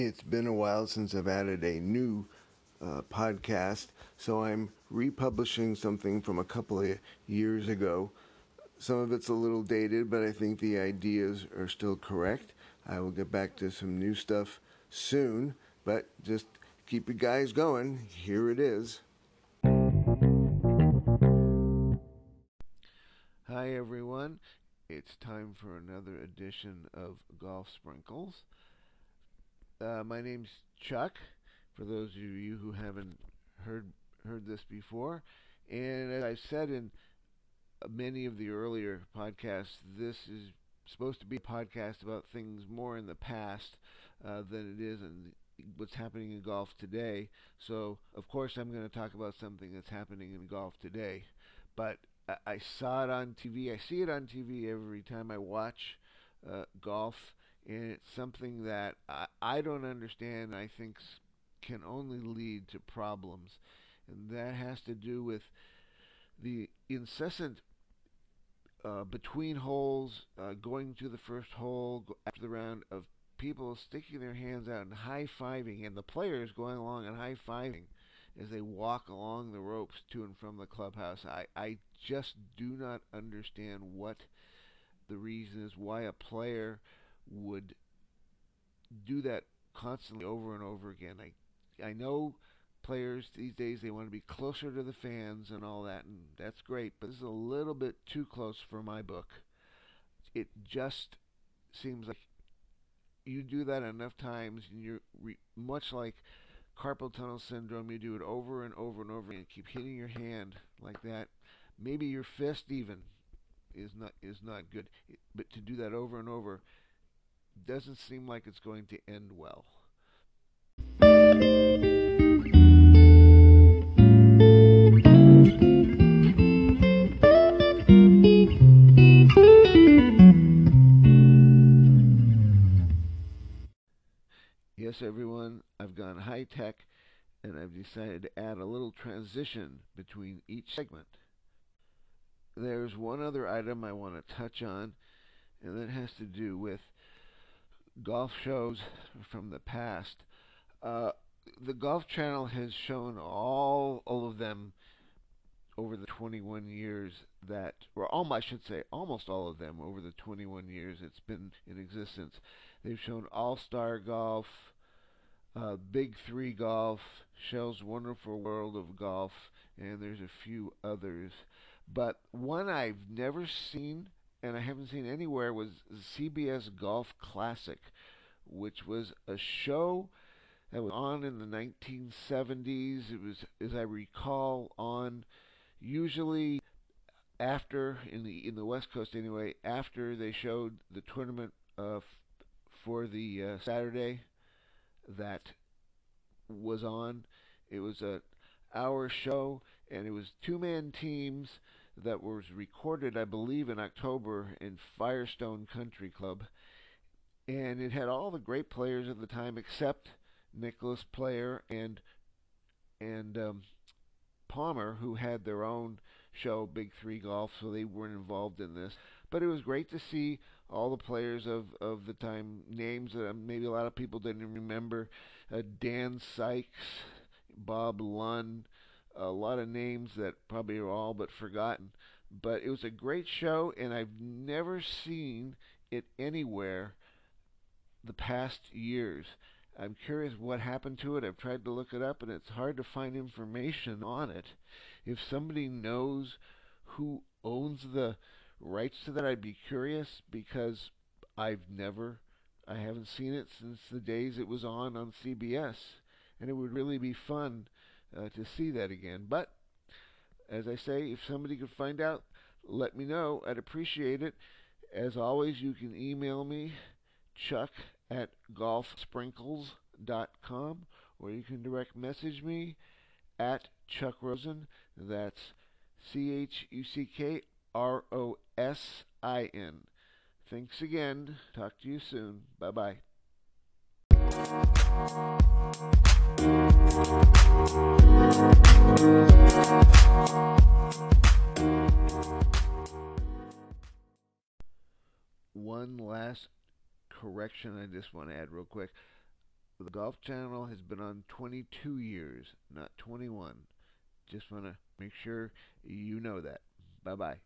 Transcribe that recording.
It's been a while since I've added a new uh, podcast, so I'm republishing something from a couple of years ago. Some of it's a little dated, but I think the ideas are still correct. I will get back to some new stuff soon, but just keep you guys going. Here it is. Hi, everyone. It's time for another edition of Golf Sprinkles. Uh, my name's Chuck. For those of you who haven't heard heard this before, and as I've said in many of the earlier podcasts, this is supposed to be a podcast about things more in the past uh, than it is in what's happening in golf today. So, of course, I'm going to talk about something that's happening in golf today. But I saw it on TV. I see it on TV every time I watch uh, golf, and it's something that I, I don't understand. I think can only lead to problems, and that has to do with the incessant uh, between holes, uh, going to the first hole after the round of people sticking their hands out and high fiving, and the players going along and high fiving as they walk along the ropes to and from the clubhouse. I, I just do not understand what the reason is why a player would do that constantly over and over again. I I know players these days they want to be closer to the fans and all that and that's great, but this is a little bit too close for my book. It just seems like you do that enough times and you're re- much like carpal tunnel syndrome, you do it over and over and over again keep hitting your hand like that. Maybe your fist even is not is not good, but to do that over and over doesn't seem like it's going to end well. Yes, everyone, I've gone high tech and I've decided to add a little transition between each segment. There's one other item I want to touch on, and that has to do with golf shows from the past. Uh, the Golf Channel has shown all, all of them over the 21 years that, or almost, I should say, almost all of them over the 21 years it's been in existence. They've shown All Star Golf, uh, Big Three Golf, Shell's Wonderful World of Golf, and there's a few others. But one I've never seen and I haven't seen anywhere was CBS Golf Classic, which was a show that was on in the 1970s. It was, as I recall, on usually after in the in the West Coast anyway. After they showed the tournament uh, f- for the uh, Saturday that was on. It was a hour show, and it was two man teams that was recorded, I believe, in October in Firestone Country Club. And it had all the great players of the time except Nicklaus Player and and um, Palmer, who had their own show, Big Three Golf, so they weren't involved in this. But it was great to see all the players of, of the time, names that maybe a lot of people didn't remember. Uh, Dan Sikes, Bob Lunn, a lot of names that probably are all but forgotten. But it was a great show, and I've never seen it anywhere the past years. I'm curious what happened to it. I've tried to look it up, and it's hard to find information on it. If somebody knows who owns the rights to that, I'd be curious because I've never, I haven't seen it since the days it was on on CBS, and it would really be fun uh, to see that again. But as I say, if somebody could find out, let me know. I'd appreciate it. As always, you can email me, chuck at golfsprinkles.com, or you can direct message me at Chuck Rosin. That's C H U C K R O S I N. Thanks again. Talk to you soon. Bye bye. One last correction I just want to add real quick. The Golf Channel has been on 22 years, not 21. Just want to make sure you know that. Bye bye.